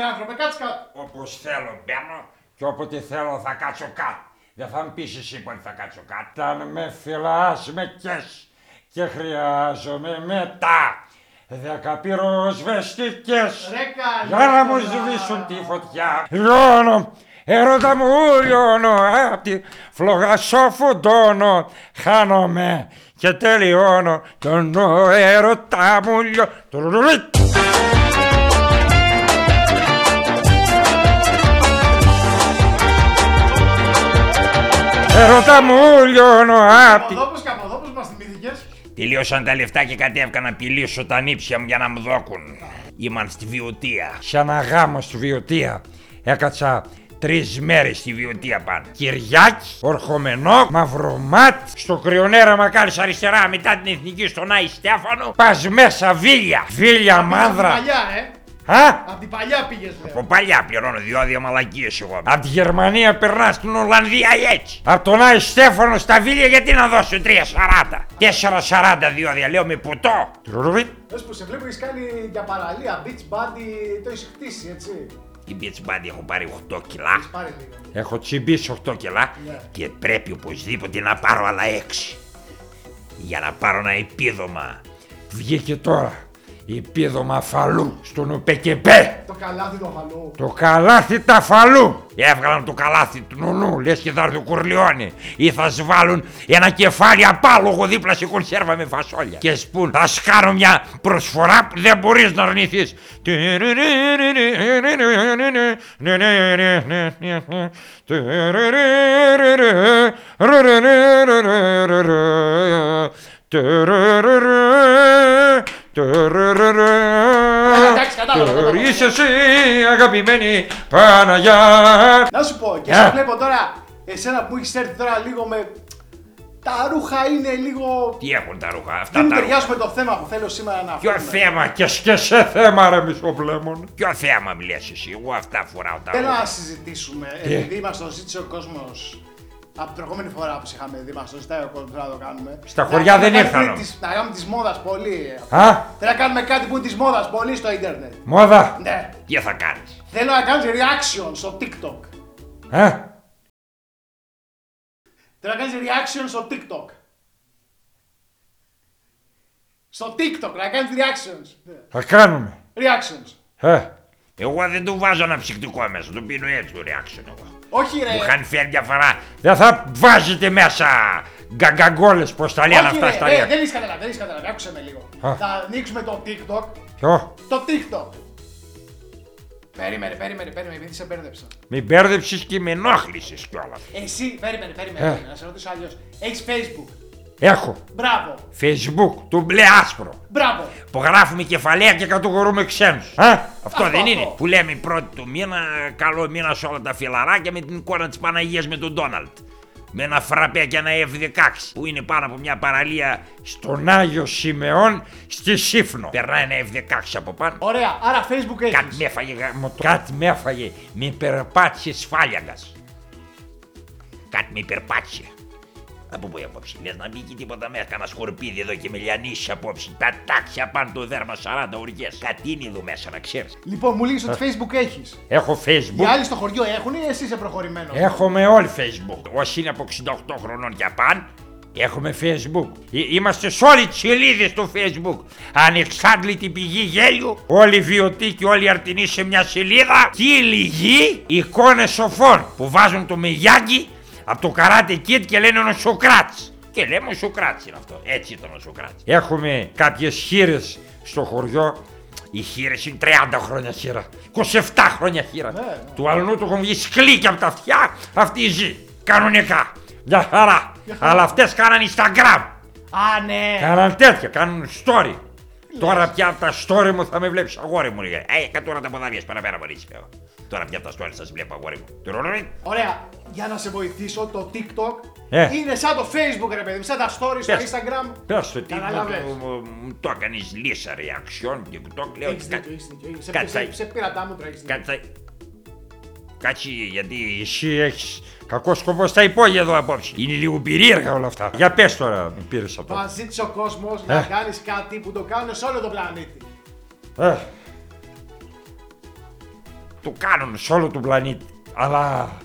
ρε άνθρωπε, κάτσε κάτω. Όπως θέλω μπαίνω και όποτε θέλω θα κάτσω κάτω. Δεν θα μου πεις εσύ πότε θα κάτσω κάτω. Αν με φυλάς με κες και χρειάζομαι μετά δέκα πυροσβεστικές Ρε καλή για να μου τώρα. σβήσουν τη φωτιά. Λιώνω, έρωτα μου λιώνω, απ' τη φλόγα σοφουντώνω, χάνομαι και τελειώνω τον έρωτα μου λιώνω. Έρωτα μου λιώνω απ' τη... Καποδόπους, καποδόπους μας θυμήθηκες. Τελείωσαν τα λεφτά και κατέβηκα να πηλήσω τα νύψια μου για να μου δώκουν. Ήμαν στη βιωτεία. Σε ένα γάμο στη βιωτεία. Έκατσα τρεις μέρες στη βιωτεία πάνω. Κυριάκη, ορχομενό, μαυρομάτι, στο κρυονέρα μακάρις αριστερά μετά την εθνική στον Άι Στέφανο. Πας μέσα βίλια. Βίλια Απ' την μάνδρα. παλιά, ε. Α! Απ' την παλιά πήγες, λέω. Από παλιά πληρώνω διόδια μαλακίες εγώ. Από τη Γερμανία περνάς στην Ολλανδία έτσι. Από τον Άι Στέφανο στα βίλια γιατί να δώσω 3,40. 4,40 διόδια λέω με ποτό. Τρουρουβιτ. Πες που σε βλέπω έχεις κάνει για παραλία, beach body, το έχεις χτίσει, έτσι. Την beach body έχω πάρει 8 κιλά. Πάρε λίγο. Έχω τσιμπήσει 8 κιλά Ναι. και πρέπει οπωσδήποτε να πάρω άλλα 6. Για να πάρω ένα επίδομα. Βγήκε τώρα επίδομα φαλού στον ΟΠΕΚΕΠΕ. Το καλάθι του αφαλού. Το καλάθι τα φαλού. Έβγαλαν το καλάθι του νονού, λες και θα έρθει ο Κουρλιώνη. Ή θα σβάλουν ένα κεφάλι απάλογο δίπλα σε κονσέρβα με φασόλια. Και σπούν, θα σκάρω μια προσφορά που δεν μπορείς να αρνηθείς. Εντάξει, κατάλαβα, κατάλαβα. Είσαι εσύ αγαπημένη Παναγιά Να σου πω, και Ε. σε βλέπω τώρα, εσένα που έχεις έρθει τώρα λίγο με... Τα ρούχα είναι λίγο... Τι έχουν τα ρούχα αυτά Δεν τα ρούχα ταιριάζουν με το θέμα που θέλω σήμερα να Ποιο αφήσουμε. θέμα και και σε θέμα ρε μισοπλέμον Ποιο θέμα μιλάς εσύ εγώ αυτά φοράω τα Θέλω να ρούχα συζητήσουμε, Τι; επειδή μας το ζήτησε ο κόσμος από την προηγούμενη φορά που σε είχαμε δει, μας το ζητάει ο κόσμος να το κάνουμε. Στα Να χωριά κάνουμε δεν κάτι ήρθαν που είναι όμως. της- Να κάνουμε της μόδας πολύ. Α, Θέλω να κάνουμε κάτι που είναι της μόδας πολύ στο ίντερνετ. μόδα; Ναι. Τι θα κάνεις Θέλω να κάνεις reaction στο TikTok. Ε, Θέλω να κάνεις reaction στο TikTok. Στο TikTok, να κάνεις reactions. θα κάνουμε Reactions. Ε, εγώ δεν του βάζω ένα ψυκτικό μέσα, το πίνω έτσι το reaction εγώ Όχι ρε. Μου είχαν φέρει μια φορά Δεν θα βάζετε μέσα γκαγκαγκόλες πως τα λένε Όχι αυτά ρε, στα ρε, λένε δεν έχεις καταλάβει, δεν έχεις καταλάβει, άκουσε με λίγο. Α. Θα ανοίξουμε το TikTok. Ποιο, Το TikTok. Περίμενε, περίμενε, περίμενε, επειδή σε μπέρδεψα. με μπέρδεψες και με ενόχλησες κιόλας Εσύ, περίμενε, περίμενε, Ε. περίμενε, να σε ρωτήσω αλλιώς. Έχεις Facebook. Έχω Μπράβο, Facebook, του μπλε άσπρο μπράβο. που γράφουμε κεφαλαία και κατηγορούμε ξένους. Α, αυτό, Αυτό, δεν είναι. αυτό. Που λέμε πρώτη του μήνα, καλό μήνα σε όλα τα φιλαράκια με την εικόνα της Παναγίας με τον Ντόναλτ. Με ένα φραπέ και ένα F16 που είναι πάνω από μια παραλία στον Άγιο Σιμεών στη Σύφνο. Περνάει ένα F16 από πάνω. Ωραία, άρα Facebook έχεις. Κάτι με έφαγε γαμώ το- Κάτι με έφαγε. Με υπερπάτησε σφάλιαγκας. Κάτι με υπερπάτησε. Από πού απόψε, λες να μπήκε τίποτα μέσα, κανένα σκορπίδι εδώ και με λιανίσει απόψε. Τα τάξια πάνω το δέρμα 40 ουριές. Κάτι είναι εδώ μέσα να ξέρεις. Λοιπόν, μου λες ότι Facebook έχεις. Έχω Οι facebook. άλλοι στο χωριό έχουν ή εσύ είσαι προχωρημένος; Έχουμε όλοι facebook. Όσοι είναι από 68 χρονών και απάν, έχουμε facebook. Ε, Είμαστε σε όλη τις σελίδες του facebook. Ανεξάντλητη πηγή γέλιου, όλοι βιωτοί και όλοι αρτινοί σε μια σελίδα. Κύλοι γη, εικόνες σοφών που βάζουν το Μεγιάγκη από το Karate Kid και λένε ο Σοκράτης. Και λέμε ο Σοκράτης είναι αυτό. Έτσι ήταν ο Σοκράτης. Έχουμε κάποιες χείρες στο χωριό. Οι χείρες είναι 30 χρόνια χείρα. 27 χρόνια χείρα. Ναι, ναι. Του αλλού του έχουν βγει σκλίκια από τα αυτιά. Αυτή ζει. Κανονικά. Για χαρά. Αλλά αυτές κάναν Instagram. Α, ναι. Κάναν τέτοια. Κάνουν story. Τώρα πια από τα story μου θα με βλέπεις αγόρι μου. Λέγε. Ε, κάτω τώρα τα ποδάρια παραπέρα μου ρίξει. Τώρα πια από τα story σα βλέπω αγόρι μου. Τουρουρουρι. Ωραία, για να σε βοηθήσω, το TikTok Ε. είναι σαν το Facebook, ρε παιδί μου, σαν τα stories στο Πες. Instagram. Πες το τι μου, Καταλαβες. μου- μου- μου το έκανες λύσα reaction και το λέω Έχεις κα- δίκιο, έχεις δίκιο. Σε- κάτσε. σε- Σε πειρατά μου τρέχεις δίκιο. Κάτσε. Κάτσε γιατί εσύ έχεις κακό σκοπό στα υπόγεια εδώ απόψε. Είναι λίγο περίεργα όλα αυτά. Για πες τώρα, με πήρες αυτό. Μας ζήτησε ο κόσμος Ε. να κάνεις κάτι που το κάνουν σε όλο τον πλανήτη. Ε. του κάνουν σε όλο τον πλανήτη. Αλλά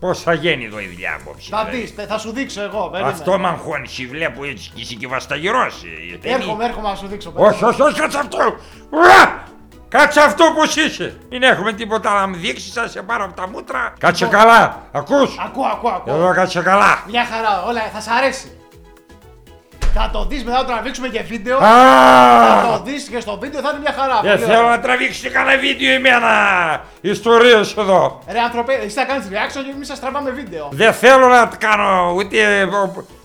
πώς θα γίνει εδώ η δουλειά απόψε. Θα δηλαδή; δεις, θα σου δείξω εγώ. περίμενε. Αυτό με αγχώνει, σε βλέπω έτσι και είσαι και βασταγερός. ε, δεν Έρχομαι, έρχομαι να σου δείξω. όχι, όχι, όχι, κάτσε αυτό! Ουα! Κάτσε αυτό που είσαι! Μην έχουμε τίποτα να μου δείξεις, θα σε πάρω από τα μούτρα. Κάτσε Λοιπόν. καλά, ακούς! Ακούω, ακούω, ακούω. Εδώ κάτσε καλά. Μια χαρά, όλα θα σ' αρέσει. Θα το δεις μετά, θα το τραβήξουμε και βίντεο. Θα Α! το δεις και στο βίντεο θα είναι μια χαρά. Δεν Πολύ θέλω ωραία. να τραβήξεις κανένα βίντεο εμένα ιστορίες εδώ. Ρε άνθρωπε, εσύ θα κάνεις reaction και εμείς σας τραβάμε βίντεο. Δεν θέλω να κάνω ούτε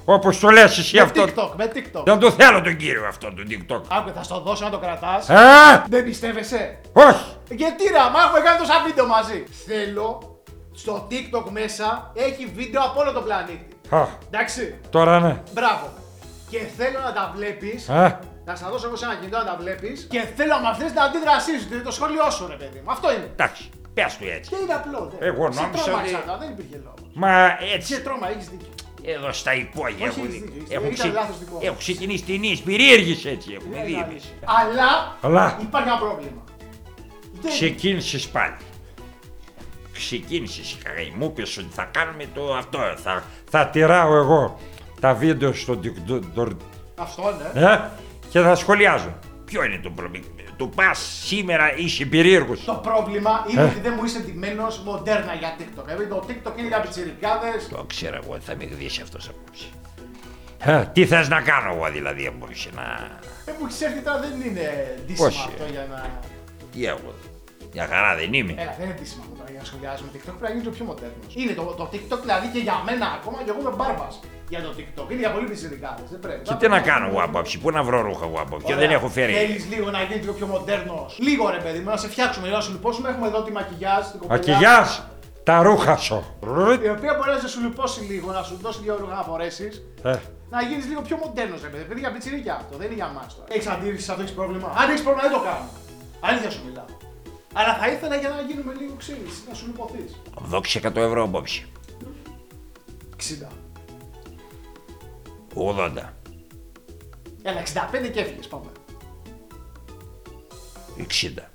ο- όπως το λες εσύ Με αυτό. TikTok, με TikTok. Δεν το θέλω τον κύριο αυτό, τον TikTok. Άκου, θα στο δώσω να το κρατάς. Α! Δεν πιστεύεσαι; Όχι! Γιατί ρε, μα έχουμε κάνει τόσα βίντεο μαζί. Θέλω στο TikTok μέσα έχει βίντεο από όλο τον πλανήτη. Α, Εντάξει, τώρα ναι. μπράβο. Και θέλω να τα βλέπεις Α, Να σας δώσω εγώ σε ένα κινητό να τα βλέπεις και θέλω να μαθαίνει την αντίδρασή σου, δηλαδή το σχόλιο σου, ρε παιδί μου. Αυτό είναι. εντάξει, πες του έτσι. Και είναι απλό. Δε. Εγώ Σε νόμιζα τρόμαξα ότι- τώρα, δεν υπήρχε λόγος. Μα έτσι, Σε τρόμα, έχεις δίκιο. Εδώ στα υπόγεια Όχι, έχουν, έχεις δίκιο, έχεις έχουν, δίκιο. Ήταν λάθος δικό μου. έχουν ξεκινήσει ταινίες περίεργες έτσι, έχουμε Είναι δει αλήθεια. εμείς. Αλλά, Αλλά. υπάρχει ένα πρόβλημα. Δεν- Ξεκίνησες πάλι. Ξεκίνησες, μου είπες ότι θα κάνουμε το αυτό, θα, θα τυράω εγώ τα βίντεο στο TikTok Αυτό ναι. ε, και θα σχολιάζω. Ποιο είναι το πρόβλημα, του πας σήμερα είσαι περίεργος. Το πρόβλημα είναι Ε. ότι δεν μου είσαι ντυμένος μοντέρνα για TikTok. Δηλαδή το TikTok είναι για πιτσιρικάδε. Το ξέρω εγώ ότι θα με γδίσει αυτός απόψε. Ε, τι θες να κάνω εγώ δηλαδή απόψε να... Δεν μου έχει έρθει τώρα, δεν είναι ντύσιμο Όχι. αυτό για να. Τι εγώ, μια χαρά δεν είμαι. Έλα, δεν είναι ντύσιμο αυτό τώρα για να σχολιάζουμε TikTok. Πρέπει να γίνει το πιο μοντέρνο. Είναι το, το TikTok δηλαδή και για μένα ακόμα και εγώ είμαι μπάρμπας για το TikTok. Είναι για πολύ πιτσιρικάδε. Δεν πρέπει. Και τι να κάνω εγώ απόψε, πού να βρω ρούχα εγώ απόψε, και δεν έχω φέρει. Θέλεις λίγο να γίνει λίγο πιο μοντέρνο; Λίγο ρε παιδί μου, να σε φτιάξουμε, να σου λιπώσουμε. Έχουμε εδώ τη μακιγιάζ, την κοπελιά. Μακιγιάς, τα ρούχα σου. Η οποία μπορεί να σε σου λιπώσει λίγο, να σου δώσει δύο ρούχα να φορέσεις. Ε, Να γίνεις λίγο πιο μοντέρνος, ρε παιδί. Παιδί για πιτσιρίκια αυτό, δεν είναι για μας τώρα. Έχεις αντίρρηση σε αυτό, έχεις πρόβλημα; Αν έχεις πρόβλημα, δεν το κάνω. Αλήθεια σου μιλάω. Αλλά θα ήθελα για να γίνουμε λίγο ξέρει, να σου λιποθεί. δώξε 100 ευρώ απόψε. 60. 80, Έλα, 65 και έφυγες, πάμε. 60.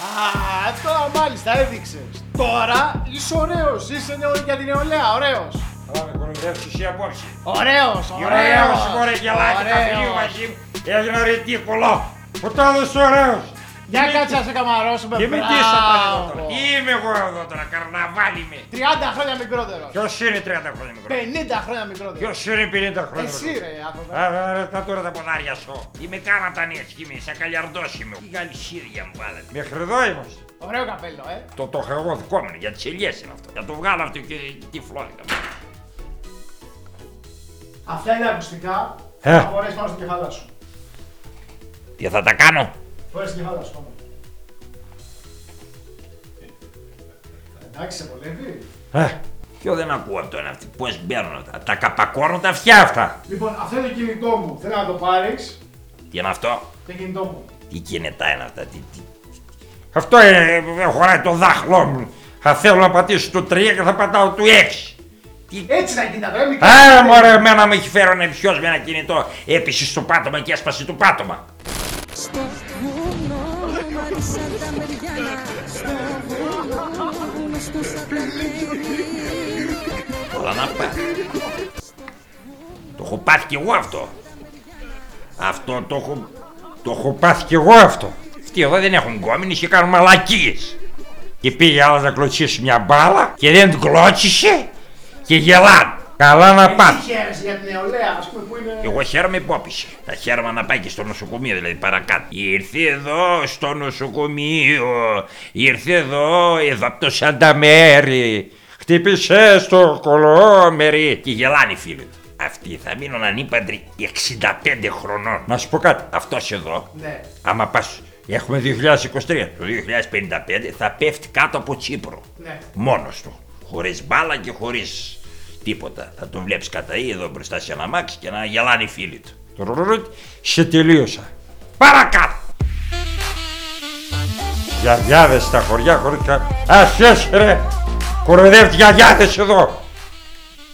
Α, τώρα μάλιστα έδειξες. Τώρα είσαι ωραίος, είσαι νεο... για την νεολαία, ωραίος. Θα με κοροϊδεύσεις εσύ απόψε. Ωραίος, Ωραίος, μωρέ γελάκι, καφενείο μαζί μου. Έγινα ρετίκολο. Που το έδωσες ωραίος. Για κάτσε να σε καμαρώσουμε. Και με μπράβο. τι τώρα εδώ τώρα. Τι είμαι εγώ εδώ τώρα, καρναβάλι με. 30 χρόνια μικρότερος. Ποιος είναι 30 χρόνια μικρό. 50 χρόνια μικρότερος. Ποιος είναι 50 χρόνια Εσύ μικρό. ρε άνθρωπε. Άρα ρε, τα τώρα τα ποδάρια σου. Είμαι κάναταν έτσι κι είμαι, σαν καλιαρδός είμαι. Τι γαλισίδια μου βάλατε. Μέχρι εδώ είμαστε. Ωραίο καπέλο, ε. Το το έχω εγώ δικό μου, για τις ελιές είναι αυτό. Για το βγάλω αυτό και τι φλόδικα. Αυτά είναι ακουστικά. Ε. Θα φορέσει πάνω στο κεφάλα σου. Τι θα τα κάνω; Φορέσει το κεφάλα σου πάνω. Εντάξει, σε βολεύει. Ε, ποιο δεν ακούω από τον αυτή, πώς μπαίνουν αυτά. Τα καπακώνουν τα αυτιά αυτά. Λοιπόν, αυτό είναι το κινητό μου. Θέλω να το πάρεις. Τι είναι αυτό; Το κινητό μου. Τι κινητά είναι αυτά, τι, τι. Αυτό είναι, ε, χωράει το δάχλό μου. Θα θέλω να πατήσω το 3 και θα πατάω το 6. Τι... Έτσι να κινητά, δεν μικρό. Α, μωρέ, εμένα με έχει φέρει ένα ποιος με ένα κινητό. Έπεσε στο πάτωμα και έσπασε το πάτωμα. Στο βουνό μου άρεσαν τα μεριάνα Στο βουνό μου στούσα τα μυρί Όλα να πάει. Το έχω πάθει κι εγώ αυτό. Αυτό το έχω, το έχω πάθει κι εγώ αυτό. Αυτοί εδώ δεν έχουν γκόμενες και κάνουν μαλακίες. Και πήγε άλλος να κλωτσίσει μια μπάλα και δεν την κλώτσισε και γελάνε. Καλά να πάθει. Τι χαίρεσαι για την νεολαία, ας πούμε, που είναι. Εγώ χαίρομαι που όπισε. Θα χαίρομαι να πάει και στο νοσοκομείο, δηλαδή παρακάτω. Ήρθε εδώ στο νοσοκομείο. Ήρθε εδώ, εδώ από το Σανταμέρι. Χτύπησε στο κολόμερι. Και γελάνε οι φίλοι του. Αυτοί θα μείνουν ανήπαντροι 65 χρονών. Να σου πω κάτι. Αυτός εδώ, Ναι. άμα πας. Έχουμε 2023. Το 2055 θα πέφτει κάτω από Τσίπρο. Ναι. Μόνος του. Χωρίς μπάλα και χωρίς τίποτα. Θα τον βλέπεις κατά ή εδώ μπροστά σε ένα μάξι και να γελάνε οι φίλοι του. Τουρουρουρουρ, Σε τελείωσα. Παρακάτω. Γιαγιάδες στα χωριά χωρίς κα... Ας ρε. Κοροϊδεύει γιαγιάδες εδώ.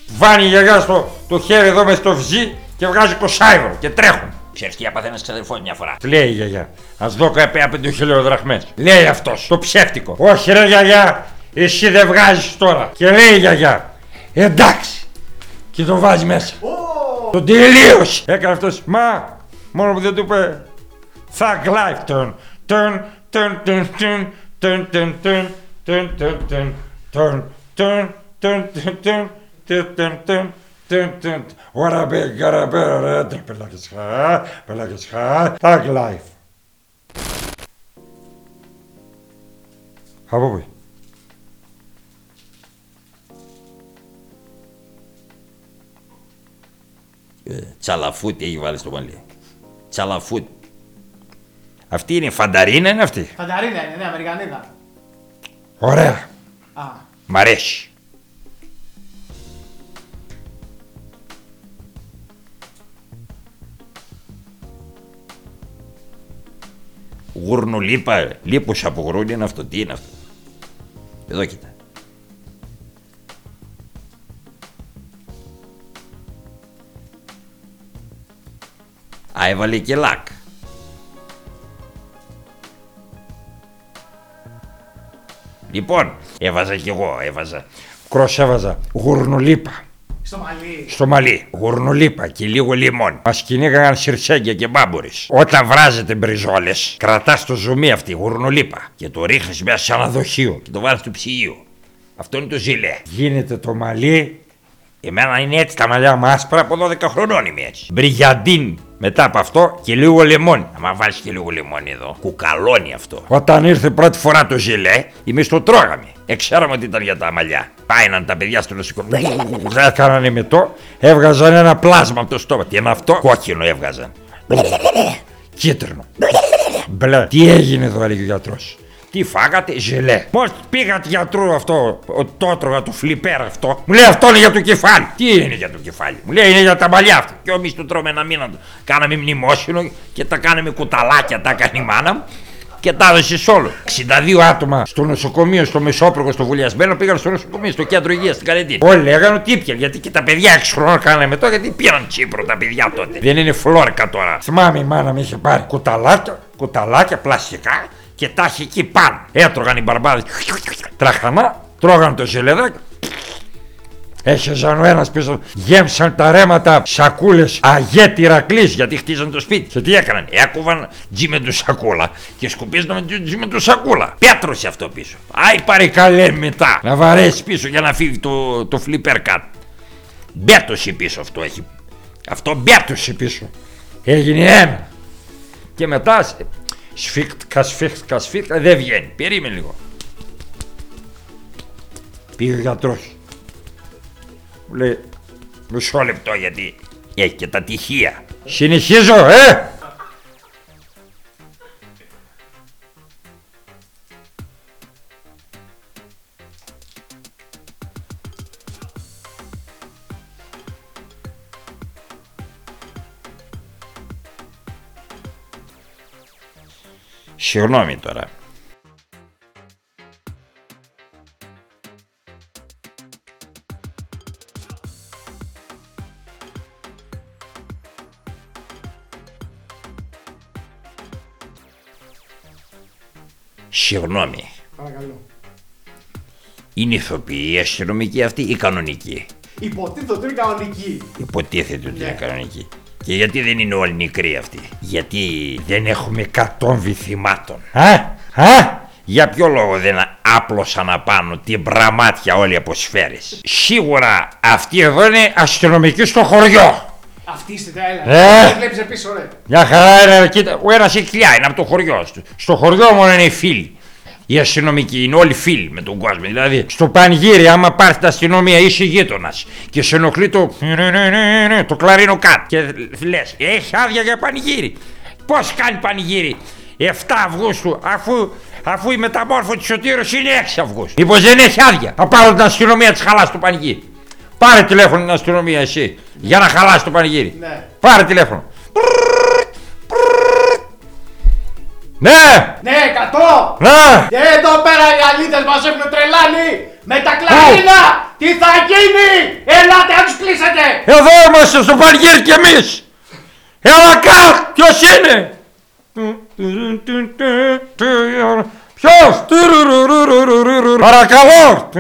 Βάνει η γιαγιά στο το χέρι εδώ μες στο βυζί και βγάζει κοσάιβρο και τρέχουν. Ξέρεις τι έπαθε ένας ξαδερφός μια φορά. Λέει η γιαγιά, ας δω καπέα πέντε χιλιοδραχμές. Λέει αυτός, το ψεύτικο. Όχι ρε γιαγιά, εσύ δεν βγάζεις τώρα. Και λέει η γιαγιά, εντάξει. Και το βάζει μέσα. Ω, Το τελείωσε. Έκανε αυτός, μα, μόνο που δεν του είπε Thug life turn. Turn, turn, turn, turn, turn, turn, turn, turn, turn, turn, turn, turn, turn, turn, turn, turn, turn, turn, turn, turn. What a big, what a big, πελάκες χα, πελάκες χα, Thug life. Από πού. Τσαλαφούτ έχει βάλει στο μαλλί. Τσαλαφούτ. Αυτή είναι φανταρίνα είναι αυτή; Φανταρίνα είναι, ναι, Αμερικανίδα. Ωραία. Α, Μ' αρέσει. Γούρνου λίπα, λίπους από γρούνι είναι αυτό, τι είναι αυτό. Εδώ κοίτα. Α, έβαλε και λάκ. Λοιπόν, έβαζα κι εγώ, έβαζα. Κρός έβαζα, γουρνουλίπα. Στο μαλλί. Στο μαλλί, γουρνουλίπα και λίγο λιμόν. Μας κυνήγαγαν σιρσέγγια και μπάμπουρες. Όταν βράζετε μπριζόλες, κρατάς το ζουμί αυτή, γουρνουλίπα. Και το ρίχνεις μέσα σε ένα δοχείο και το βάλεις στο ψυγείο. Αυτό είναι το ζηλέ. Γίνεται το μαλλί. Εμένα είναι έτσι τα μαλλιά μου άσπρα από 12 χρονών είμαι έτσι. Μπριγιαντίν μετά από αυτό και λίγο λεμόνι. Να βάλεις και λίγο λεμόνι εδώ. Κουκαλώνει αυτό. Όταν ήρθε πρώτη φορά το ζηλέ, εμεί το τρώγαμε. Εξέραμε ότι ήταν για τα μαλλιά. Πάιναν τα παιδιά στο νοσοκομείο. Έκαναν μετό, έβγαζαν ένα πλάσμα από το στόμα. Τι είναι αυτό, κόκκινο έβγαζαν. Κίτρινο. Μπλε. Τι έγινε εδώ, έλεγε ο γιατρός. Τι φάγατε, ζελέ. Πώ πήγατε γιατρού αυτό, ο, το έτρωγα το φλιπέρ αυτό. Μου λέει αυτό είναι για το κεφάλι. Τι είναι για το κεφάλι; Μου λέει είναι για τα μαλλιά αυτά. Και εμείς το τρώμε ένα μήνα. Κάναμε μνημόσυνο και τα κάναμε κουταλάκια, τα κάνει η μάνα μου. Και τα έδωσε σε όλο. 62 άτομα στο νοσοκομείο, στο Μεσόπρογο, στο Βουλιασμένο πήγαν στο νοσοκομείο, στο κέντρο υγείας στην Καλετίνη. Όλοι λέγανε ότι ήπια, γιατί και τα παιδιά 6 χρόνων κάναμε το, γιατί πήραν Τσίπρο τα παιδιά τότε. Δεν είναι φλόρκα τώρα. Θυμάμαι η μάνα μου είχε πάρει κουταλάκια, κουταλάκια πλαστικά και τα είχε εκεί πάνω. Έτρωγαν οι μπαρμπάδες. Τραχανά, τρώγαν το ζελεδάκι. Έχεζαν ο ένας πίσω, γέμψαν τα ρέματα σακούλες αγέτη Ηρακλής γιατί χτίζαν το σπίτι. Και τι έκαναν, έκοβαν τζι με του σακούλα και σκουπίζαν με τζι με του σακούλα. Πέτρωσε αυτό πίσω. Άι πάρε καλέ μετά να βαρέσεις πίσω για να φύγει το, το φλιπέρ κάτω. Μπέτωσε πίσω αυτό έχει. Αυτό μπέτωσε πίσω. Έγινε ένα. Και μετά σ- σφίχτ, κασφίχτ, κασφίχτ, δεν βγαίνει. Περίμενε λίγο. Πήγε ο γιατρός. Μου λέει μισό λεπτό γιατί έχει και τα τυχεία. Συνεχίζω, ε! Συγγνώμη τώρα. Συγγνώμη. Παρακαλώ. Είναι ηθοποιοί η αστυνομική αυτή ή κανονική. Υποτίθεται ότι είναι κανονική. Υποτίθεται ότι είναι Ναι. κανονική. Και γιατί δεν είναι όλοι νεκροί αυτοί; Γιατί δεν έχουμε κατόμβη θυμάτων. Α, α, για ποιο λόγο δεν άπλωσαν απάνω την μπραμάτια όλοι από σφαίρες; Σίγουρα αυτοί εδώ είναι αστυνομικοί στο χωριό. Αυτή είστε τα έλα. Ε. Δεν βλέπεις πίσω, ρε. Μια χαρά είναι, κοίτα, ο ένας έχει κοιλιά, είναι από το χωριό. Στο, στο χωριό μόνο είναι οι φίλοι. Οι αστυνομικοί είναι όλοι φίλοι με τον κόσμο. Δηλαδή, στο πανηγύρι, άμα πάρει την αστυνομία, είσαι γείτονας και σε ενοχλεί το. το κλαρίνο κάτω. Και λες, έχει άδεια για πανηγύρι. Πώς κάνει πανηγύρι; 7 Αυγούστου, αφού, αφού η μεταμόρφωση της Σωτήρου είναι 6 Αυγούστου. Μήπως δεν έχει άδεια; Θα πάρω την αστυνομία της χαλάς το πανηγύρι. Πάρε τηλέφωνο την αστυνομία εσύ για να χαλάσει το πανηγύρι. Ναι. Πάρε τηλέφωνο. Ναι! Ναι, 100! Ναι! Και εδώ πέρα οι αλήτες μας έχουν τρελάνει! Με τα κλαρίνα! Τι θα γίνει! Ελάτε να τους κλείσετε! Εδώ είμαστε στο Πανηγύρι κι εμείς! Έλα κάτω! Ποιος είναι! Ποιος! Παρακαλώ!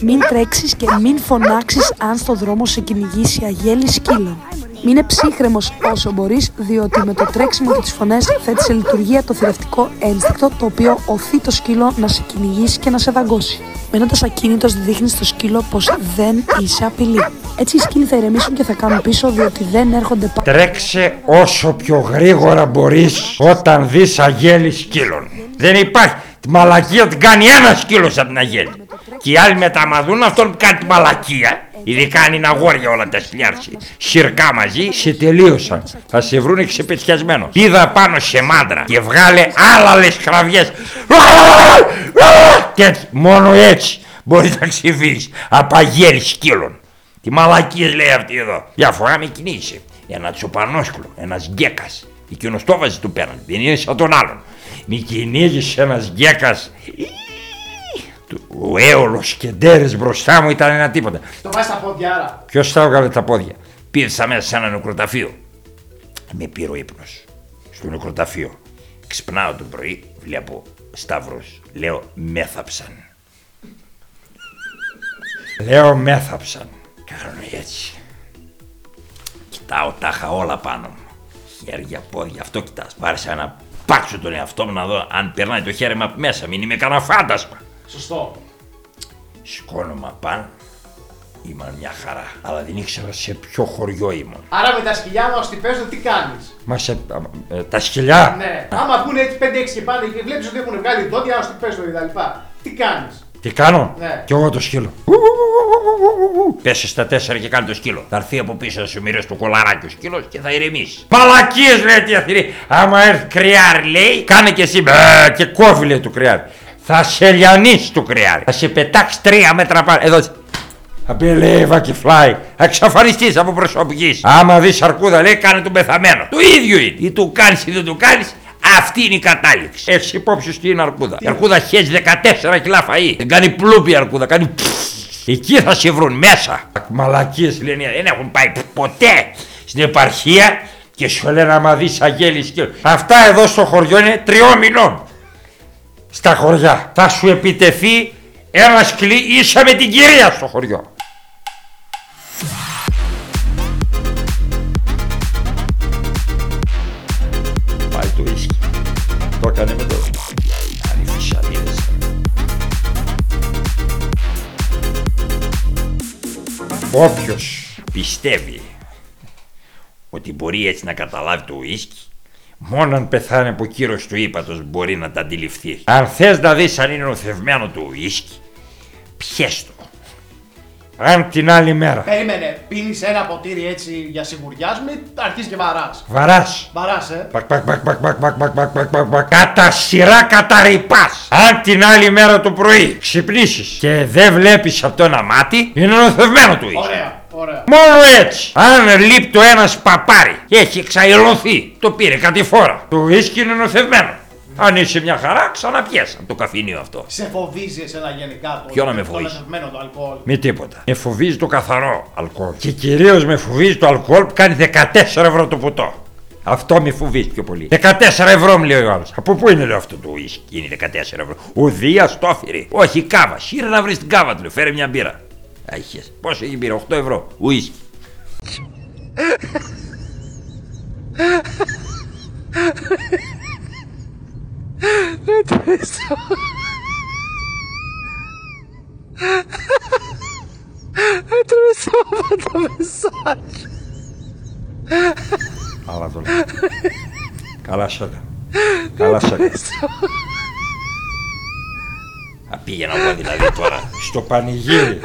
Μην τρέξεις και μην φωνάξεις αν στο δρόμο σε κυνηγήσει αγέλη σκύλων. Μην είναι ψύχρεμος όσο μπορείς, διότι με το τρέξιμο και τις φωνές θέτει σε λειτουργία το θηρευτικό ένστικτο το οποίο οθεί το σκύλο να σε κυνηγήσει και να σε δαγκώσει. Μένοντας ακίνητος δείχνεις στο σκύλο πως δεν είσαι απειλή. Έτσι οι σκύλοι θα ηρεμήσουν και θα κάνουν πίσω διότι δεν έρχονται πα... Τρέξε όσο πιο γρήγορα μπορείς όταν δεις αγέλη σκύλων. Δεν υπάρχει. Τη μαλακία την κάνει ένας σκύλος από την αγέλη. Και οι άλλοι μεταμαδούν αυτόν που κάνει τη μαλακία. Ειδικά αν είναι αγόρια όλα τα χιλιάρση. Σιρκά μαζί, σε τελείωσαν. Θα σε βρούνε ξεπετιασμένο. Πήδα πάνω σε μάντρα και βγάλε άλλαλε κραυγές. Τέτοιο. Μόνο έτσι μπορείς να ξεφύγεις από αγέλη σκύλων. Τι μαλακίες λέει αυτή εδώ. Μια φορά με κινήσει. Ένα τσοπανόσκουλο, ένας γκέκας. Εκείνος το βάζει του πέραν. Δεν είναι σαν τον άλλον. Με κυνήγησε ένας γκέκας. Ο έολος και ντέρες μπροστά μου ήταν ένα τίποτα. Το βάζεις στα πόδια άρα. Ποιος θα έβγαλε τα πόδια; Πήρσα μέσα σε ένα νεκροταφείο. Με πήρε ο ύπνος. Στο νεκροταφείο. Ξυπνάω το πρωί, βλέπω Σταύρος. Λέω μέθαψαν. Λέω μέθαψαν. Κάνω έτσι. Κοιτάω τα είχα όλα πάνω μου. Χέρια, πόδια, αυτό κοιτάς. Πάρεσα να πάξω τον εαυτό μου να δω αν περνάει το χέρι μου από μέσα. Μην είμαι κανένα φάντασμα. Σωστό. Σηκώνομαι πάνω. Ήμουν μια χαρά. Αλλά δεν ήξερα σε ποιο χωριό ήμουν. Άρα με τα σκυλιά μου στην παίζω τι κάνεις; Μα σε, α, ε, τα σκυλιά. Ναι. Άμα πούνε έτσι 5-6 και πάνε και βλέπεις ότι έχουν βγάλει δόντια, ω τι παίζω κτλ. Τι κάνεις; Τι κάνω; Ναι. Κι εγώ το σκύλο. Πέσει στα τέσσερα και κάνει το σκύλο. Θα έρθει από πίσω να σου μοιράσει το κολαράκι ο σκύλος και θα ηρεμήσει. Παλακίες λέει τι αθυρή. Άμα έρθει κρυάρι λέει, κάνε και εσύ μπε, και κόβει λέει το κρυάρι. Θα σε λιανίσει το κρυάρι. Θα σε πετάξει τρία μέτρα πάνω. Εδώ. Θα πει λέει βακιφλάι. Θα εξαφανιστείς από προσωπικής. Άμα δεις αρκούδα λέει κάνε τον πεθαμένο. Το ίδιο είναι. Ή του κάνεις ή δεν του κάνεις. Αυτή είναι η κατάληξη. Έχει υπόψη σου τι είναι αρκούδα. Η αρκούδα χέζει 14 κιλά φαΐ. Δεν κάνει πλούπι η αρκούδα, κάνει πφ. Εκεί θα σε βρουν μέσα. Μαλακίες λένε, δεν έχουν πάει ποτέ στην επαρχία και σου λένε άμα δεις αγέλης σκύλο. Αυτά εδώ στο χωριό είναι τριών μηνών. Στα χωριά. Θα σου επιτεθεί ένας σκλή ίσα με την κυρία στο χωριό. Πάει το ίσκι. Το έκανε με το... Αν οι φυσαλίδες. Όποιος πιστεύει ότι μπορεί έτσι να καταλάβει το ουίσκι, μόνο αν πεθάνει από κίρρωση του ήπατος μπορεί να τα αντιληφθεί. Αν θες να δεις αν είναι νοθευμένο το ουίσκι, πιες το. Αν την άλλη μέρα Περίμενε, πίνεις ένα ποτήρι έτσι για σιγουριάσμη, αρχίζει και βαράς. βαράς Βαράς, ε. Πακ, πακ, πακ, πακ, πακ, πακ, πακ, πακ, πακ, πακ, πακ. Κατά σειρά κατά ριπάς. Αν την άλλη μέρα το πρωί ξυπνήσεις και δεν βλέπεις από το ένα μάτι, είναι νοθευμένο το ουίσκι. Ωραία, ωραία. Μόνο έτσι. Αν λείπει ένα παπάρι και έχει εξαϊλωθεί, το πήρε κατηφόρα. Το ουίσκι είναι νοθευμένο. Αν είσαι μια χαρά, ξαναπιέσαι από το καφίνιο αυτό. Σε φοβίζει εσένα γενικά το, Ποιο να με το φοβίζει; λατρευμένο το αλκοόλ; Με τίποτα. Με φοβίζει το καθαρό αλκοόλ. Και κυρίως με φοβίζει το αλκοόλ που κάνει 14 ευρώ το ποτό. Αυτό με φοβίζει πιο πολύ. 14 ευρώ μου λέει ο άλλο. Από πού είναι λέω αυτό το ουίσκι, είναι 14 ευρώ; Ουδία στόφυρη. Όχι κάβα. Σύρε να βρεις την κάβα του. λέει. Φέρε μια μπύρα. Είχες. Πόσο είχε πήρε, 8 ευρώ. Ουίσκι. Δεν το Έτρωγε σώμα το Καλά σ' Καλά σ' Θα πήγαινα εγώ δηλαδή τώρα στο πανηγύρι.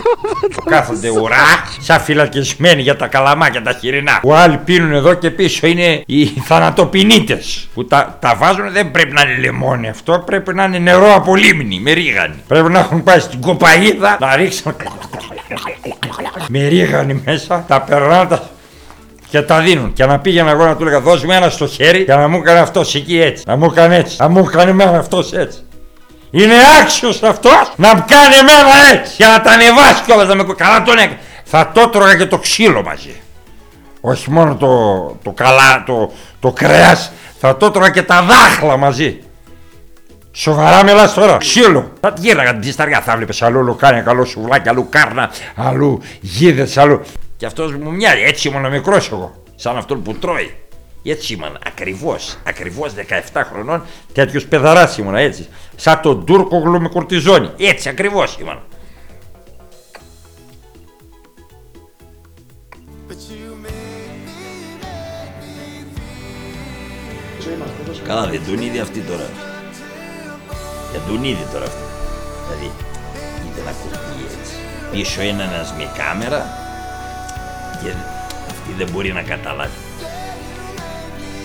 Κάθονται ουρά, σαν φυλακισμένοι για τα καλαμάκια τα χοιρινά. Που άλλοι πίνουν εδώ και πίσω είναι οι θανατοπινίτες. Που τα, τα βάζουν δεν πρέπει να είναι λεμόνι αυτό, πρέπει να είναι νερό από λίμνη με ρίγανη. Πρέπει να έχουν πάει στην κοπαίδα να ρίξουν με ρίγανη μέσα, τα περνάνε τα και τα δίνουν. Και να πήγαινα εγώ να του έλεγα δώσ' μου ένα στο χέρι και να μου έκανε αυτός εκεί έτσι. Να μου έκανε έτσι. Να μου έκανε εμένα αυτός έτσι. Είναι άξιος αυτός να μου κάνει εμένα έτσι για να τα ανεβάσει κιόλας να με κο- καλά τον έκανε. Θα το τρώγα και το ξύλο μαζί. Όχι μόνο το, το καλά, το, το κρέας, θα το τρώγα και τα δάχλα μαζί. Σοβαρά μιλάς τώρα. Ξύλο. Θα τη γύραγα την τσισταριά. Θα βλέπεις αλλού λουκάνια, καλό σουβλάκι, αλλού κάρνα, αλλού γίδες, αλλού. Και αυτός μου μοιάζει. Έτσι ήμουν μικρός εγώ. Σαν αυτόν που τρώει. Έτσι ήμουν. Ακριβώς. Ακριβώς 17 χρονών. Τέτοιος παιδαράς ήμουν έτσι. Σαν τον Τούρκο με κορτιζόνι. Έτσι ακριβώς ήμουν. Καλά, δεν τον είδε αυτή τώρα. Δεν τον είδε τώρα αυτή. Δηλαδή, είδε να κοπεί έτσι. Πίσω είναι ένας με κάμερα και αυτή δεν μπορεί να καταλάβει.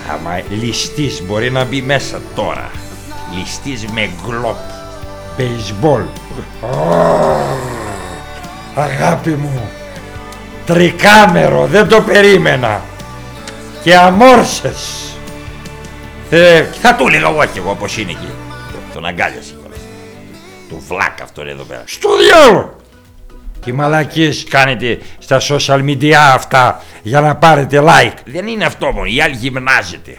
Άμα ληστής μπορεί να μπει μέσα τώρα. Ληστής με γκλόπ. Μπέισμπολ. Αγάπη μου. Τρικάμερο, δεν το περίμενα. Και αμόρσες. Ε, θα του έλεγα εγώ και εγώ πως είναι εκεί. Τον αγκάλιασε κιόλας. Του βλάκα αυτόν εδώ πέρα. Στο διάλογο! Τι μαλακίες κάνετε στα social media αυτά για να πάρετε like. Δεν είναι αυτό μόνο, η άλλη γυμνάζεται.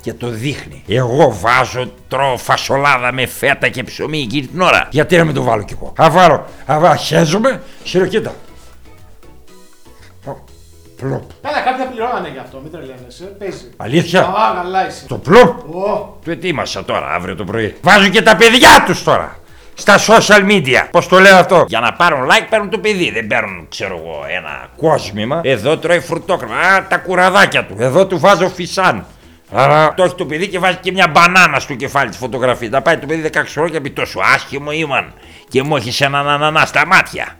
Και το δείχνει. Εγώ βάζω, τρώω φασολάδα με φέτα και ψωμί εκείνη την ώρα. Γιατί να μην το βάλω κι εγώ; Θα βάλω, θα βάλω, χέζομαι, σύρω κοίτα. Ω, Πλοπ. Καλά, κάποια πληρώνανε γι' αυτό, μην τρελαίνεσαι. Παίζει. Αλήθεια; Α, καλά είσαι. Το πλοπ; Ω, Το ετοίμασα τώρα αύριο το πρωί. Βάζω και τα παιδιά τους τώρα. Στα social media. Πώς το λέω αυτό; Για να πάρουν like παίρνουν το παιδί. Δεν παίρνουν, ξέρω εγώ, ένα κόσμημα. Εδώ τρώει φρουτόκρεμα. Α, τα κουραδάκια του. Εδώ του βάζω φυσάν. Άρα το έχει το παιδί και βάζει και μια μπανάνα στο κεφάλι της φωτογραφίας. Να πάει το παιδί 16 χρόνια και πει τόσο άσχημο ήμαν. Και μου έχει έναν ανανά στα μάτια.